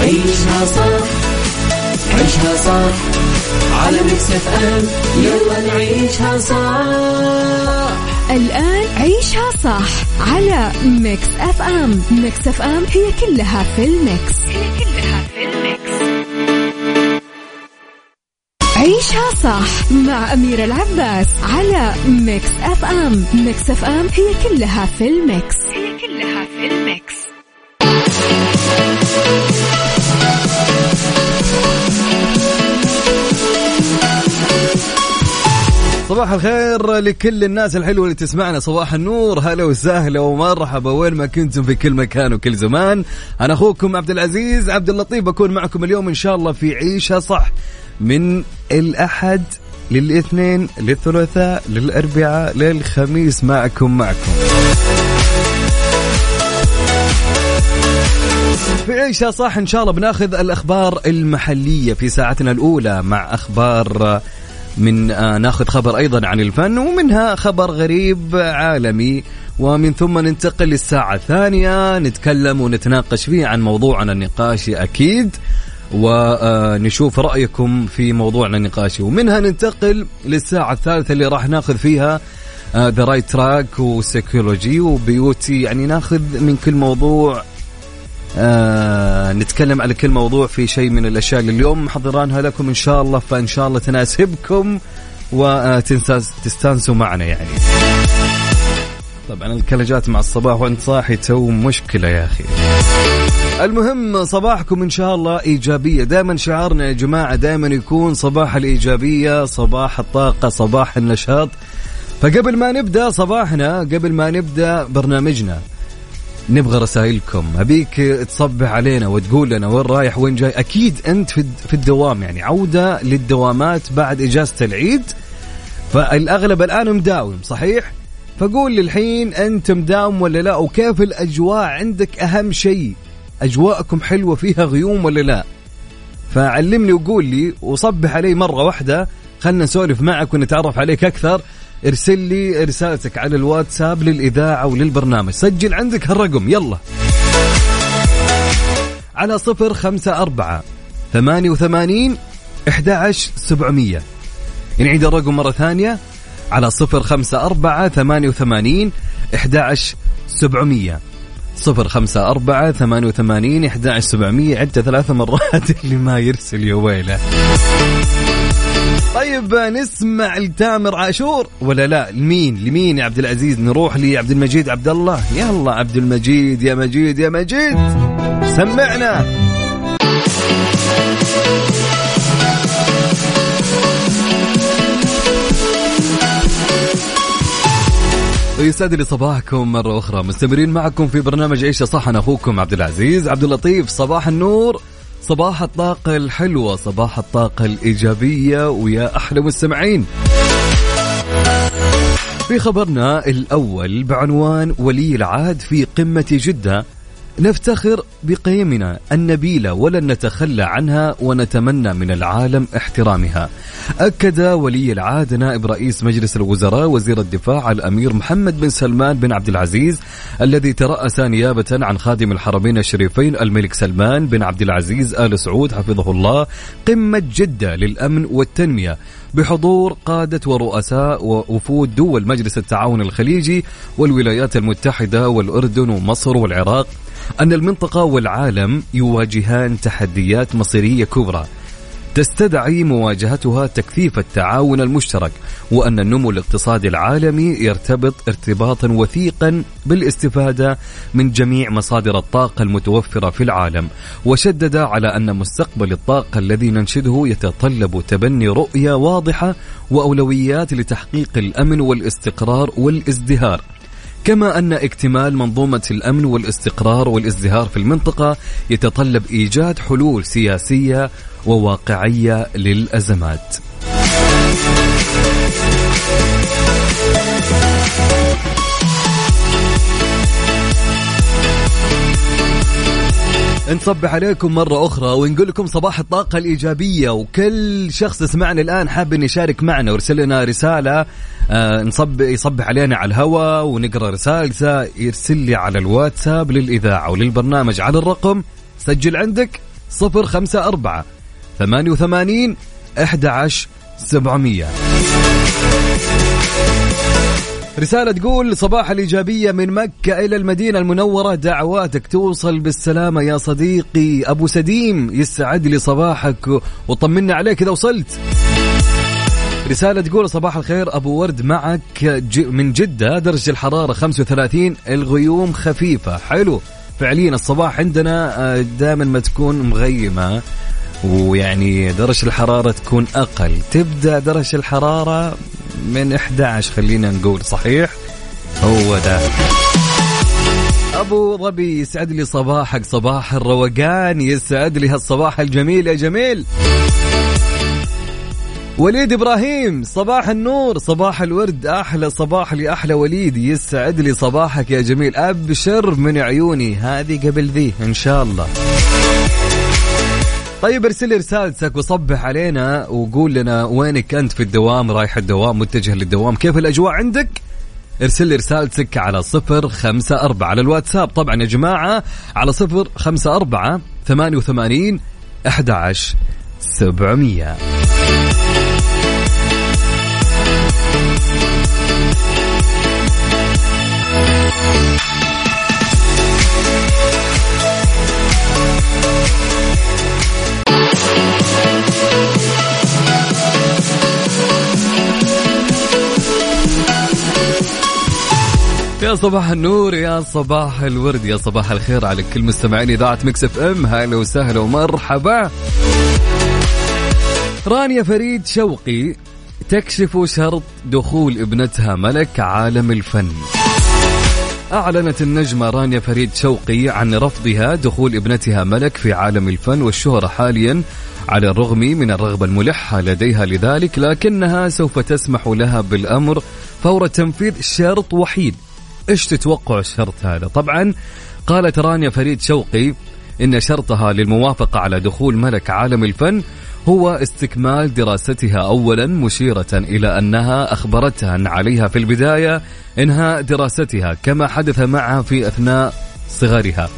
عيشها صح عيشها صح. على Mix FM يلا نعيشها صح. الآن عيشها صح على Mix FM. Mix FM هي كلها في ال mix. هي كلها في ال mix. عيشها صح مع أميرة العباس على Mix FM. Mix FM هي كلها في ال mix. هي كلها في ال mix. صباح الخير لكل الناس الحلوة اللي تسمعنا. صباح النور. هلا وسهلا ومرحبا. وين ما كنتم في كل مكان وكل زمان. أنا أخوكم عبد العزيز. عبد اللطيف بكون معكم اليوم إن شاء الله في عيشها صح. من الأحد للإثنين للثلاثاء للاربعاء للخميس. معكم معكم. في عيشها صح إن شاء الله بناخذ الأخبار المحلية في ساعتنا الأولى مع أخبار من آه ناخذ خبر أيضا عن الفن ومنها خبر غريب عالمي. ومن ثم ننتقل للساعة الثانية نتكلم ونتناقش فيه عن موضوعنا النقاشي أكيد. ونشوف رأيكم في موضوعنا النقاشي. ومنها ننتقل للساعة الثالثة اللي راح ناخذ فيها the right track و psychology و beauty يعني ناخذ من كل موضوع آه نتكلم على كل موضوع في شيء من الأشياء اللي اليوم محضرانها لكم إن شاء الله فإن شاء الله تناسبكم وتستانسوا معنا يعني. طبعا الكلجات مع الصباح وأنت صاحي تو مشكلة يا أخي. المهم صباحكم إن شاء الله إيجابية، دائما شعارنا يا جماعة دائما يكون صباح الإيجابية، صباح الطاقة، صباح النشاط. فقبل ما نبدأ صباحنا، قبل ما نبدأ برنامجنا نبغى رسائلكم. أبيك تصبح علينا وتقول لنا وين رايح وين جاي. أكيد أنت في الدوام يعني. عودة للدوامات بعد إجازة العيد. فالأغلب الآن مداوم صحيح؟ فقول لي الحين أنت مداوم ولا لا؟ وكيف الأجواء عندك؟ أهم شيء أجواءكم حلوة فيها غيوم ولا لا؟ فعلمني وقول لي وصبح علي مرة واحدة. خلنا نسولف معك ونتعرف عليك أكثر. ارسل لي رسالتك على الواتساب للإذاعة وللبرنامج. سجل عندك هالرقم يلا. على صفر خمسة أربعة ثمانية وثمانين إحدى سبعمية. نعيد الرقم مرة ثانية. على صفر خمسة أربعة ثمانية وثمانين إحدى سبعمية. صفر خمسة أربعة ثمانية وثمانين إحدى سبعمية. عدة ثلاث مرات اللي ما يرسل يا ويله. طيب نسمع لتامر عاشور ولا لا؟ لمين؟ لمين يا عبد العزيز؟ نروح لعبد المجيد عبد الله. يلا عبد المجيد يا مجيد يا مجيد. سمعنا. ويسعد لي صباحكم مرة أخرى. مستمرين معكم في برنامج عيشة صح أنا أخوكم عبد العزيز. عبد اللطيف صباح النور. صباح الطاقة الحلوة صباح الطاقة الإيجابية ويا أحلى مستمعين. في خبرنا الأول بعنوان ولي العهد في قمة جدة نفتخر بقيمنا النبيلة ولن نتخلى عنها ونتمنى من العالم احترامها. أكد ولي العهد نائب رئيس مجلس الوزراء وزير الدفاع الأمير محمد بن سلمان بن عبد العزيز الذي ترأس نيابة عن خادم الحرمين الشريفين الملك سلمان بن عبد العزيز آل سعود حفظه الله قمة جدة للأمن والتنمية بحضور قادة ورؤساء ووفود دول مجلس التعاون الخليجي والولايات المتحدة والأردن ومصر والعراق. أن المنطقة والعالم يواجهان تحديات مصيرية كبرى. تستدعي مواجهتها تكثيف التعاون المشترك وأن النمو الاقتصادي العالمي يرتبط ارتباطا وثيقا بالاستفادة من جميع مصادر الطاقة المتوفرة في العالم. وشدد على أن مستقبل الطاقة الذي ننشده يتطلب تبني رؤية واضحة وأولويات لتحقيق الأمن والاستقرار والازدهار. كما أن اكتمال منظومة الأمن والاستقرار والازدهار في المنطقة يتطلب إيجاد حلول سياسية وواقعية للأزمات. نصبح عليكم مرة أخرى ونقول لكم صباح الطاقة الإيجابية وكل شخص سمعنا الآن حاب إن يشارك معنا ويرسل لنا رسالة آه، نصب يصبح علينا على الهوا ونقرأ رسالته يرسل لي على الواتساب للإذاعة وللبرنامج على الرقم سجل عندك 054 88 11700 رسالة تقول صباح الإيجابية من مكة إلى المدينة المنورة. دعواتك توصل بالسلامة يا صديقي أبو سديم. يسعد لي صباحك وطمنا عليك إذا وصلت. رسالة تقول صباح الخير أبو ورد معك من جدة درجة الحرارة 35 الغيوم خفيفة. حلو. فعليا الصباح عندنا آه، دائما ما تكون مغيمة ويعني درجة الحرارة تكون أقل. تبدأ درجة الحرارة من 11 خلينا نقول صحيح هو ده أبو ظبي يسعد لي صباحك صباح الروقان يسعد لي هالصباح الجميل يا جميل. وليد إبراهيم صباح النور صباح الورد أحلى صباح لأحلى وليد يسعد لي صباحك يا جميل. أبشر من عيوني هذه قبل ذي إن شاء الله. طيب ارسل لي رسالتك وصبح علينا وقول لنا وينك أنت في الدوام رايح الدوام متجه للدوام كيف الأجواء عندك؟ ارسل لي رسالتك على صفر خمسة أربعة على الواتساب. طبعا يا جماعة على صفر خمسة أربعة ثمانية وثمانين أحد عشر سبعمية. يا صباح النور يا صباح الورد يا صباح الخير على كل مستمعين إذاعة Mix FM. هلا وسهلا ومرحبا. رانيا فريد شوقي تكشف شرط دخول ابنتها ملك عالم الفن. أعلنت النجمة رانيا فريد شوقي عن رفضها دخول ابنتها ملك في عالم الفن والشهرة حاليا على الرغم من الرغبة الملحة لديها لذلك لكنها سوف تسمح لها بالأمر فور تنفيذ شرط وحيد. إيش تتوقع الشرط هذا؟ طبعا قالت رانيا فريد شوقي إن شرطها للموافقة على دخول ملك عالم الفن هو استكمال دراستها اولا مشيرة إلى أنها أخبرتها ان عليها في البداية إنهاء دراستها كما حدث معها في أثناء صغرها.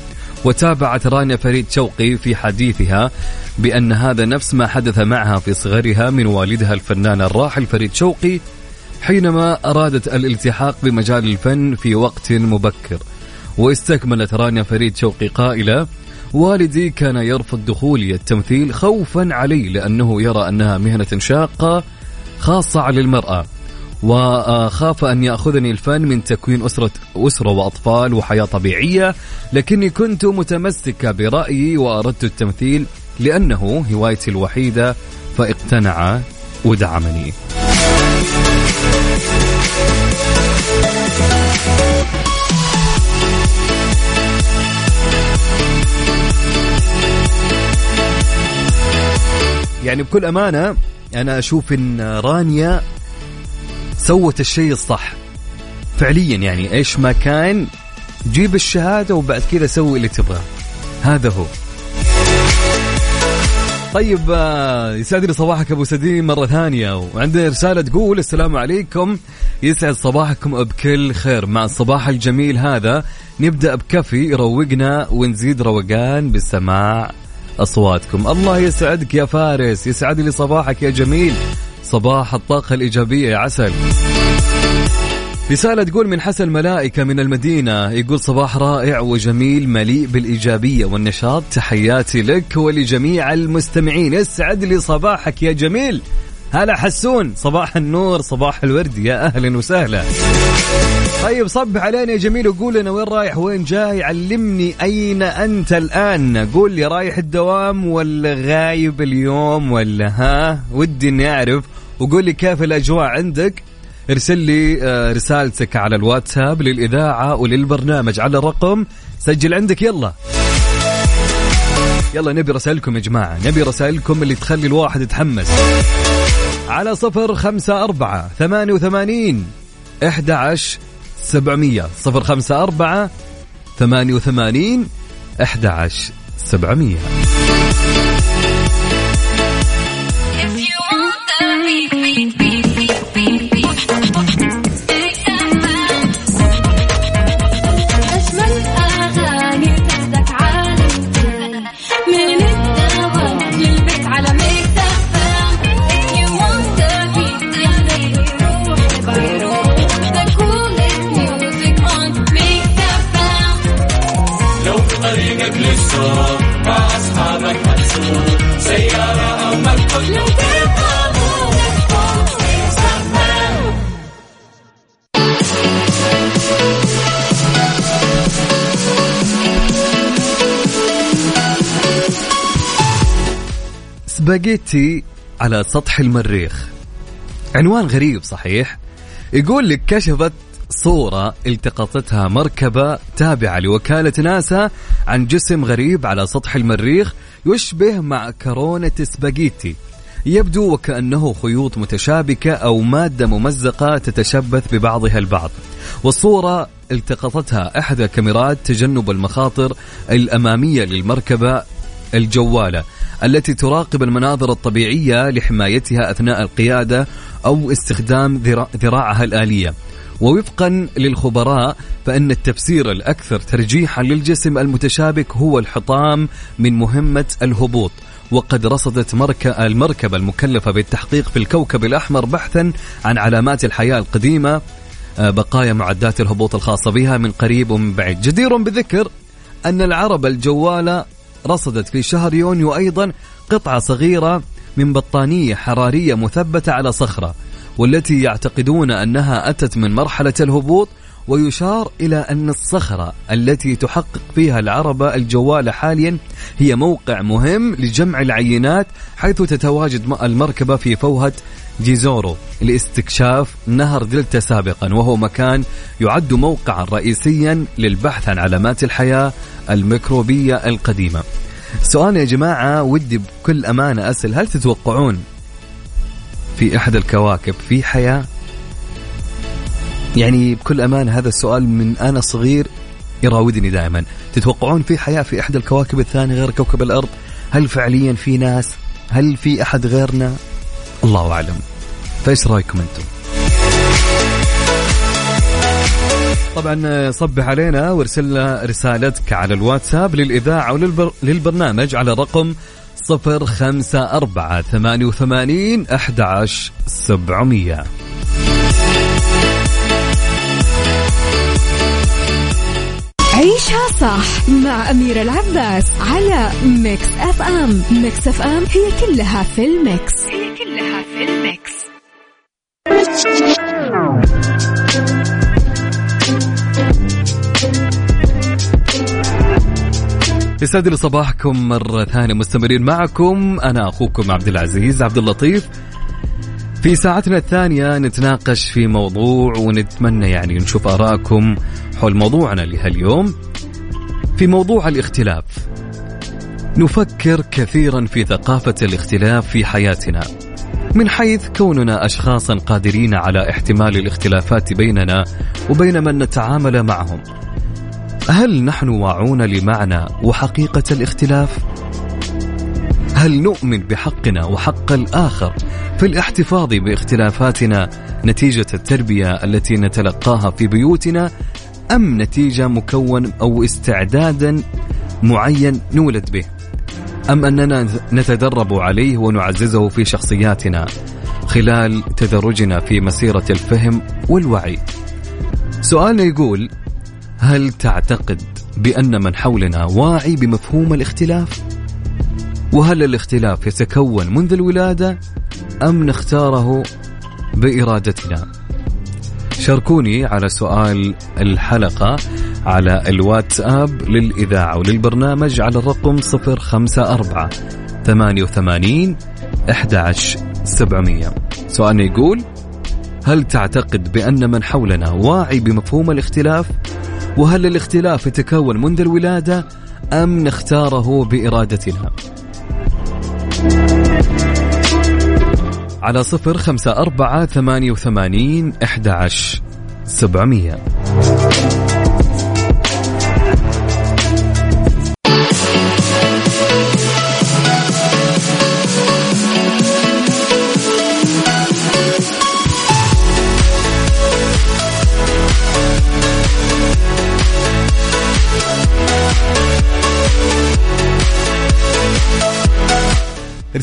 وتابعت رانيا فريد شوقي في حديثها بأن هذا نفس ما حدث معها في صغرها من والدها الفنان الراحل فريد شوقي حينما أرادت الالتحاق بمجال الفن في وقت مبكر واستكملت رانيا فريد شوقي قائلة والدي كان يرفض دخولي التمثيل خوفا علي لأنه يرى أنها مهنة شاقة خاصة على المرأة وخاف أن يأخذني الفن من تكوين أسرة أسرة وأطفال وحياة طبيعية لكني كنت متمسكة برأيي وأردت التمثيل لأنه هوايتي الوحيدة فاقتنع ودعمني. يعني بكل أمانة أنا أشوف إن رانيا سوت الشيء الصح. فعليا يعني إيش ما كان جيب الشهادة وبعد كذا سوي اللي تبغاه. هذا هو. طيب آه، يسعد لي صباحك أبو سديم مرة ثانية. وعندنا رسالة تقول السلام عليكم. يسعد صباحكم بكل خير. مع الصباح الجميل هذا نبدأ بكفي يروقنا ونزيد روقان بالسماع أصواتكم. الله يسعدك يا فارس. يسعد لي صباحك يا جميل. صباح الطاقة الإيجابية يا عسل. رسالة تقول من حسن ملائكة من المدينة يقول صباح رائع وجميل مليء بالإيجابية والنشاط. تحياتي لك ولجميع المستمعين. يسعد لي صباحك يا جميل. هلا حسون صباح النور صباح الورد. يا أهلا وسهلا. طيب صب علينا يا جميل وقول لنا وين رايح وين جاي؟ علمني أين أنت الآن. قول لي رايح الدوام ولا غايب اليوم ولا ها؟ ودي إني أعرف. وقول لي كيف الأجواء عندك. ارسل لي آه، رسالتك على الواتساب للإذاعة وللبرنامج على الرقم سجل عندك يلا. يلا نبي رسائلكم يا جماعة نبي رسائلكم اللي تخلي الواحد يتحمس. على صفر خمسة أربعة ثمانية وثمانين إحدى عشر سبعمية. صفر خمسة أربعة ثمانية وثمانين إحدى عشر سبعمية. سباجيتي على سطح المريخ. عنوان غريب صحيح؟ يقول لك كشفت صورة التقطتها مركبة تابعة لوكالة ناسا عن جسم غريب على سطح المريخ يشبه معكرونة سباجيتي. يبدو وكأنه خيوط متشابكة أو مادة ممزقة تتشبث ببعضها البعض. والصورة التقطتها إحدى كاميرات تجنب المخاطر الأمامية للمركبة الجوالة. التي تراقب المناظر الطبيعية لحمايتها أثناء القيادة أو استخدام ذراعها الآلية. ووفقا للخبراء فإن التفسير الأكثر ترجيحا للجسم المتشابك هو الحطام من مهمة الهبوط. وقد رصدت المركبة المكلفة بالتحقيق في الكوكب الأحمر بحثا عن علامات الحياة القديمة آه، بقايا معدات الهبوط الخاصة بها من قريب ومن بعيد. جدير بذكر أن العرب الجوالة رصدت في شهر يونيو أيضا قطعة صغيرة من بطانية حرارية مثبتة على صخرة والتي يعتقدون أنها أتت من مرحلة الهبوط ويشار إلى أن الصخرة التي تحقق فيها العربة الجوالة حاليا هي موقع مهم لجمع العينات حيث تتواجد المركبة في فوهة جيزورو لاستكشاف نهر دلتا سابقا وهو مكان يعد موقعا رئيسيا للبحث عن علامات الحياة الميكروبية القديمة. سؤال يا جماعة ودي بكل أمانة أسأل هل تتوقعون في أحد الكواكب في حياة؟ يعني بكل أمانة هذا السؤال من أنا صغير يراودني دائما. تتوقعون في حياة في إحدى الكواكب الثانية غير كوكب الأرض؟ هل فعليا في ناس؟ هل في أحد غيرنا؟ الله أعلم. فإيش رأيكم أنتم؟ طبعا صبح علينا وارسل رسالتك على الواتساب للإذاعة وللبرنامج على رقم صفر خمسة أربعة ثمانية وثمانين أحد عشر سبعمية. عيشها صح مع أميرة العباس على Mix FM. Mix FM هي كلها في ال mix. هي كلها في ال mix. يسعد لي صباحكم مرة ثانية مستمرين معكم. أنا أخوكم عبد العزيز عبد اللطيف. في ساعتنا الثانية نتناقش في موضوع ونتمنى يعني نشوف آراءكم حول موضوعنا لهاليوم. في موضوع الاختلاف. نفكر كثيرا في ثقافة الاختلاف في حياتنا من حيث كوننا أشخاصا قادرين على احتمال الاختلافات بيننا وبين من نتعامل معهم. هل نحن واعون لمعنى وحقيقة الاختلاف؟ هل نؤمن بحقنا وحق الآخر؟ في الاحتفاظ باختلافاتنا نتيجة التربية التي نتلقاها في بيوتنا أم نتيجة مكون أو استعدادا معين نولد به أم أننا نتدرب عليه ونعززه في شخصياتنا خلال تدرجنا في مسيرة الفهم والوعي سؤالنا يقول هل تعتقد بأن من حولنا واعي بمفهوم الاختلاف؟ وهل الاختلاف يتكون منذ الولادة أم نختاره بإرادتنا؟ شاركوني على سؤال الحلقة على الواتساب للإذاعة وللبرنامج على الرقم 054 88 11700 سؤالنا يقول هل تعتقد بأن من حولنا واعي بمفهوم الاختلاف؟ وهل الاختلاف يتكون منذ الولادة أم نختاره بإرادتنا؟ على صفر خمسة أربعة ثمانية وثمانين أحد عشر سبعمية.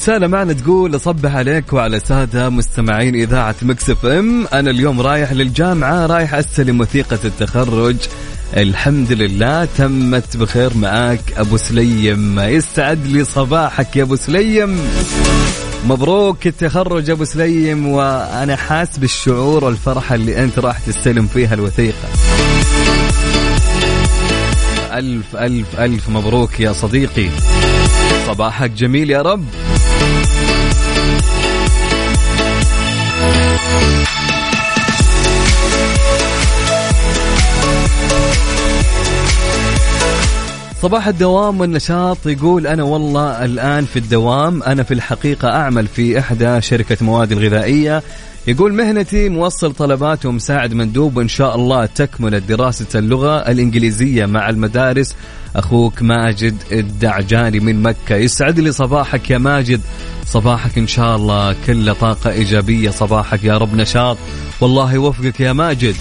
رسالة معنا تقول أصبح عليك وعلى سادة مستمعين إذاعة مكسف إم. أنا اليوم رايح للجامعة رايح أستلم وثيقة التخرج. الحمد لله تمت بخير معاك أبو سليم. يستعد لي صباحك يا أبو سليم. مبروك التخرج أبو سليم وأنا حاس بالشعور والفرحة اللي أنت راح تستلم فيها الوثيقة. ألف ألف ألف مبروك يا صديقي. صباحك جميل يا رب. Thank you. صباح الدوام والنشاط يقول أنا والله الآن في الدوام. أنا في الحقيقة أعمل في إحدى شركة مواد الغذائية. يقول مهنتي موصل طلبات ومساعد مندوب وإن شاء الله تكمل دراسة اللغة الإنجليزية مع المدارس. أخوك ماجد الدعجاني من مكة يسعد لي صباحك يا ماجد. صباحك إن شاء الله كله طاقة إيجابية. صباحك يا رب نشاط. والله يوفقك يا ماجد.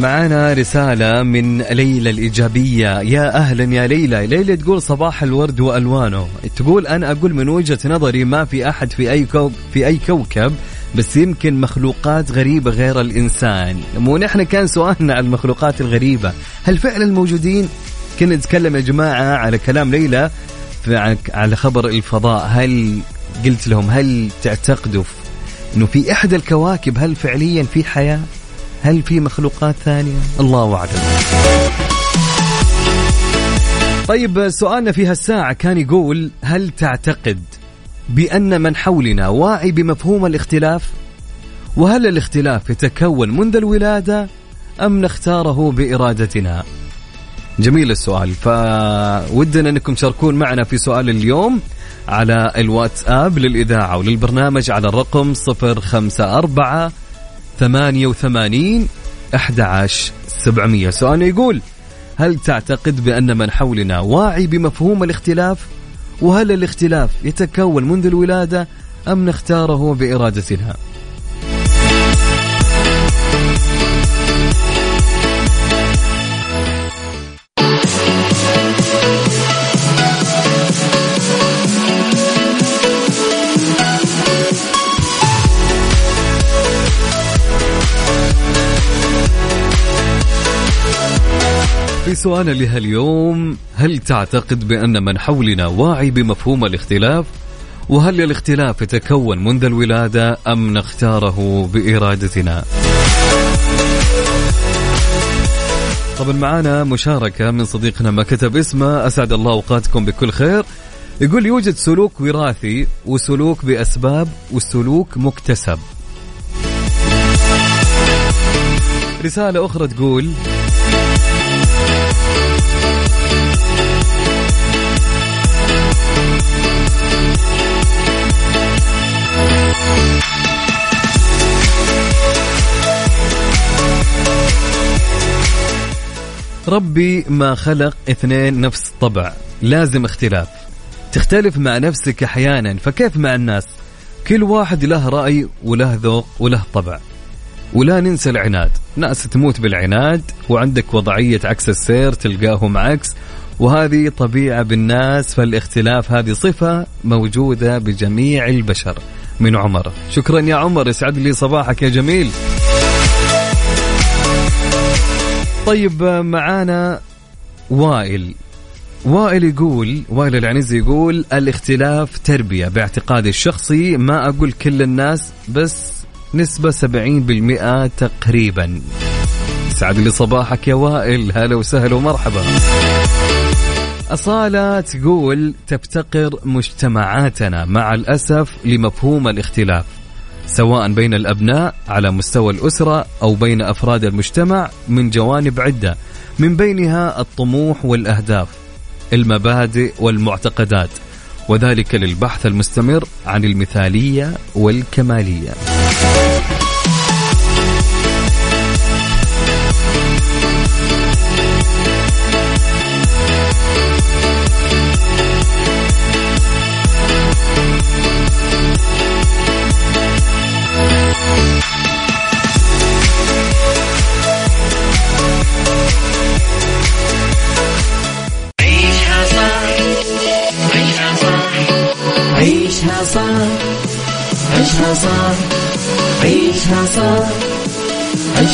معنا رسالة من ليلى الإيجابية. يا أهلا يا ليلى. ليلى تقول صباح الورد وألوانه. تقول أنا أقول من وجهة نظري ما في أحد في أي كوكب في أي كوكب بس يمكن مخلوقات غريبة غير الإنسان. مو نحن كان سؤالنا عن المخلوقات الغريبة. هل فعلا موجودين كنا نتكلم يا جماعة على كلام ليلى على خبر الفضاء. هل قلت لهم هل تعتقدوا إنه في إحدى الكواكب هل فعليا في حياة؟ هل في مخلوقات ثانية؟ الله أعلم طيب سؤالنا في هالساعة كان يقول هل تعتقد بأن من حولنا واعي بمفهوم الاختلاف؟ وهل الاختلاف يتكون منذ الولادة أم نختاره بإرادتنا؟ جميل السؤال فودنا أنكم تشاركون معنا في سؤال اليوم على الواتساب للإذاعة وللبرنامج على الرقم 054 88 11 700 سؤال يقول هل تعتقد بأن من حولنا واعي بمفهوم الاختلاف؟ وهل الاختلاف يتكون منذ الولادة أم نختاره بإرادتنا؟ في سؤالنا لهاليوم هل تعتقد بأن من حولنا واعي بمفهوم الاختلاف؟ وهل الاختلاف يتكون منذ الولادة أم نختاره بإرادتنا؟ طبعا معنا مشاركة من صديقنا ما كتب اسمه أسعد الله أوقاتكم بكل خير يقول يوجد سلوك وراثي وسلوك بأسباب وسلوك مكتسب رسالة أخرى تقول ربي ما خلق اثنين نفس طبع. لازم اختلاف. تختلف مع نفسك أحيانا فكيف مع الناس؟ كل واحد له رأي وله ذوق وله طبع. ولا ننسى العناد. ناس تموت بالعناد وعندك وضعية عكس السير تلقاهم عكس. وهذه طبيعة بالناس فالاختلاف هذه صفة موجودة بجميع البشر. من عمر. شكرا يا عمر يسعد لي صباحك يا جميل. طيب معانا وائل. وائل يقول وائل العنزي يقول الاختلاف تربية باعتقادي الشخصي ما أقول كل الناس بس نسبة 70% تقريبا. يسعد لي صباحك يا وائل. هلا وسهلا ومرحبا. أصالة تقول تفتقر مجتمعاتنا مع الأسف لمفهوم الاختلاف سواء بين الأبناء على مستوى الأسرة أو بين أفراد المجتمع من جوانب عدة من بينها الطموح والأهداف المبادئ والمعتقدات وذلك للبحث المستمر عن المثالية والكمالية.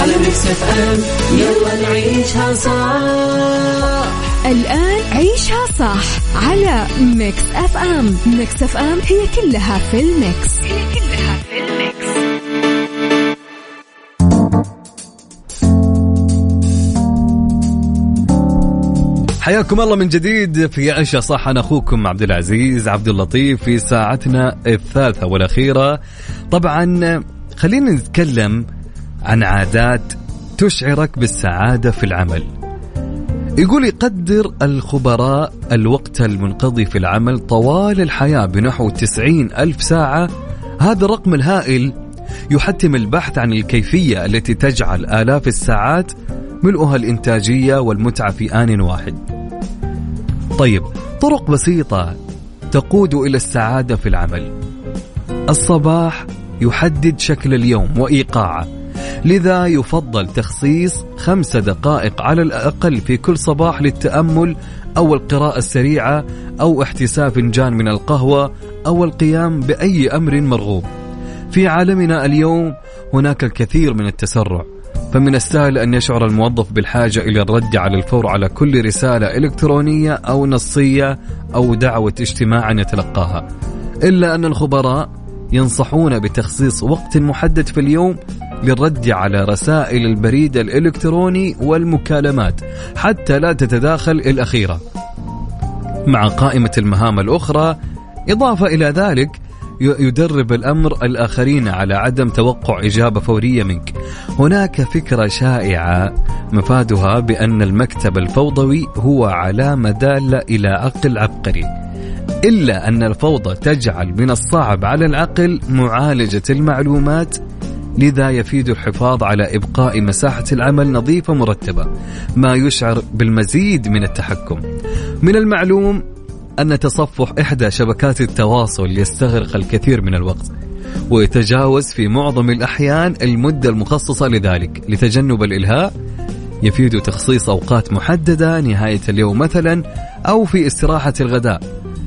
على Mix FM. يلا نعيشها صح. الآن عيشها صح على Mix FM. Mix FM هي كلها في ال mix. هي كلها في ال mix. حياكم الله من جديد في عيشها صح. أنا أخوكم عبد العزيز عبد اللطيف في ساعتنا الثالثة والأخيرة. طبعا خلينا نتكلم عن عادات تشعرك بالسعادة في العمل. يقول يقدر الخبراء الوقت المنقضي في العمل طوال الحياة بنحو 90 ألف ساعة. هذا الرقم الهائل يحتم البحث عن الكيفية التي تجعل آلاف الساعات ملؤها الإنتاجية والمتعة في آن واحد. طيب طرق بسيطة تقود إلى السعادة في العمل. الصباح يحدد شكل اليوم وإيقاعه. لذا يفضل تخصيص خمس دقائق على الأقل في كل صباح للتأمل أو القراءة السريعة أو احتساء فنجان من القهوة أو القيام بأي أمر مرغوب. في عالمنا اليوم هناك الكثير من التسرع فمن السهل أن يشعر الموظف بالحاجة إلى الرد على الفور على كل رسالة إلكترونية أو نصية أو دعوة اجتماع يتلقاها إلا أن الخبراء ينصحون بتخصيص وقت محدد في اليوم للرد على رسائل البريد الإلكتروني والمكالمات حتى لا تتداخل الأخيرة. مع قائمة المهام الأخرى إضافة إلى ذلك يدرب الأمر الآخرين على عدم توقع إجابة فورية منك. هناك فكرة شائعة مفادها بأن المكتب الفوضوي هو علامة دالة إلى عقل عبقري. إلا أن الفوضى تجعل من الصعب على العقل معالجة المعلومات لذا يفيد الحفاظ على إبقاء مساحة العمل نظيفة مرتبة ما يشعر بالمزيد من التحكم من المعلوم أن تصفح إحدى شبكات التواصل يستغرق الكثير من الوقت ويتجاوز في معظم الأحيان المدة المخصصة لذلك لتجنب الإلهاء يفيد تخصيص أوقات محددة نهاية اليوم مثلا أو في استراحة الغداء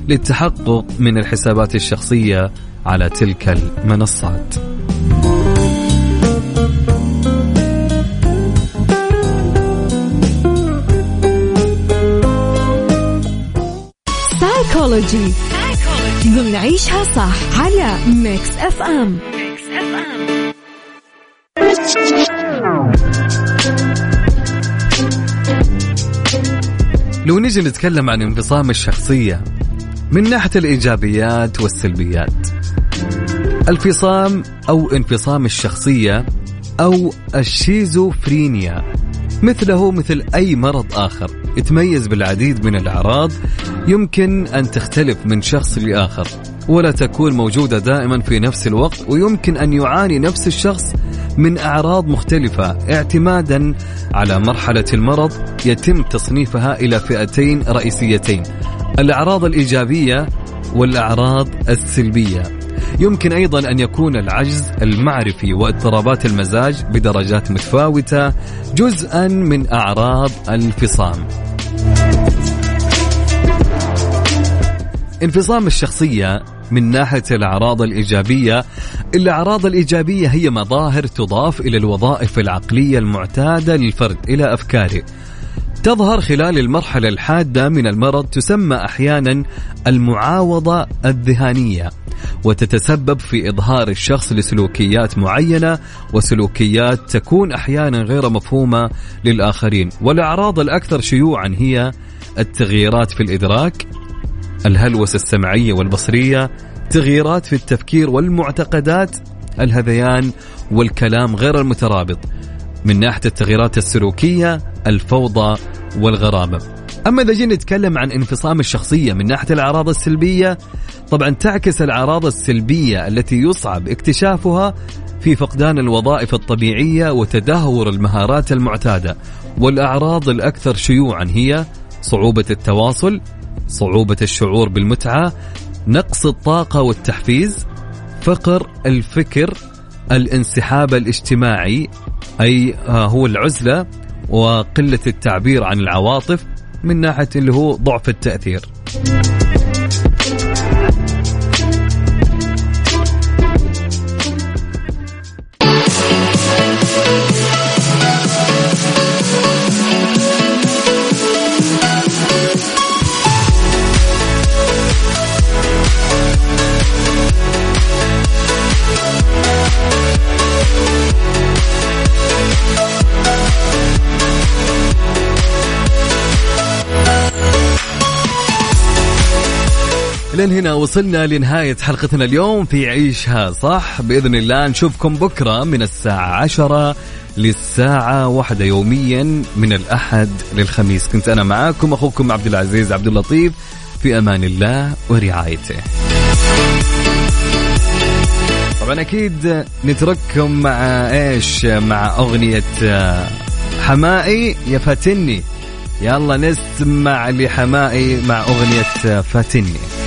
للتحقق من الحسابات الشخصية على تلك المنصات. سايكولوجي ضمن عيشها صح على Mix FM لو نجي نتكلم عن انفصام الشخصية من ناحية الإيجابيات والسلبيات الفصام أو انفصام الشخصية أو الشيزوفرينيا مثله مثل أي مرض آخر. يتميز بالعديد من الأعراض يمكن أن تختلف من شخص لآخر ولا تكون موجودة دائما في نفس الوقت ويمكن أن يعاني نفس الشخص من أعراض مختلفة اعتمادا على مرحلة المرض يتم تصنيفها إلى فئتين رئيسيتين الأعراض الإيجابية والأعراض السلبية. يمكن أيضا أن يكون العجز المعرفي واضطرابات المزاج بدرجات متفاوتة جزءا من أعراض الانفصام انفصام الشخصية من ناحية الأعراض الإيجابية الأعراض الإيجابية هي مظاهر تضاف إلى الوظائف العقلية المعتادة للفرد إلى أفكاره. تظهر خلال المرحلة الحادة من المرض تسمى أحيانا المعاوضة الذهانية وتتسبب في إظهار الشخص لسلوكيات معينة وسلوكيات تكون أحيانا غير مفهومة للآخرين. والأعراض الأكثر شيوعا هي التغييرات في الإدراك الهلوسة السمعية والبصرية تغييرات في التفكير والمعتقدات الهذيان والكلام غير المترابط. من ناحية التغييرات السلوكية الفوضى والغرابة. أما إذا جينا نتكلم عن انفصام الشخصية من ناحية الأعراض السلبية طبعا تعكس الأعراض السلبية التي يصعب اكتشافها في فقدان الوظائف الطبيعية وتدهور المهارات المعتادة. والأعراض الأكثر شيوعا هي صعوبة التواصل صعوبة الشعور بالمتعة نقص الطاقة والتحفيز فقر الفكر الانسحاب الاجتماعي أي آه، هو العزلة وقلة التعبير عن العواطف. من ناحية اللي هو ضعف التأثير. لين هنا وصلنا لنهاية حلقتنا اليوم في عيشها صح؟ بإذن الله نشوفكم بكرة من الساعة عشرة للساعة واحدة يوميا من الأحد للخميس. كنت أنا معاكم أخوكم عبد العزيز عبد اللطيف في أمان الله ورعايته. طبعا أكيد نترككم مع إيش؟ مع أغنية حمائي يا فاتني. يلا نسمع لحمائي مع أغنية فاتني.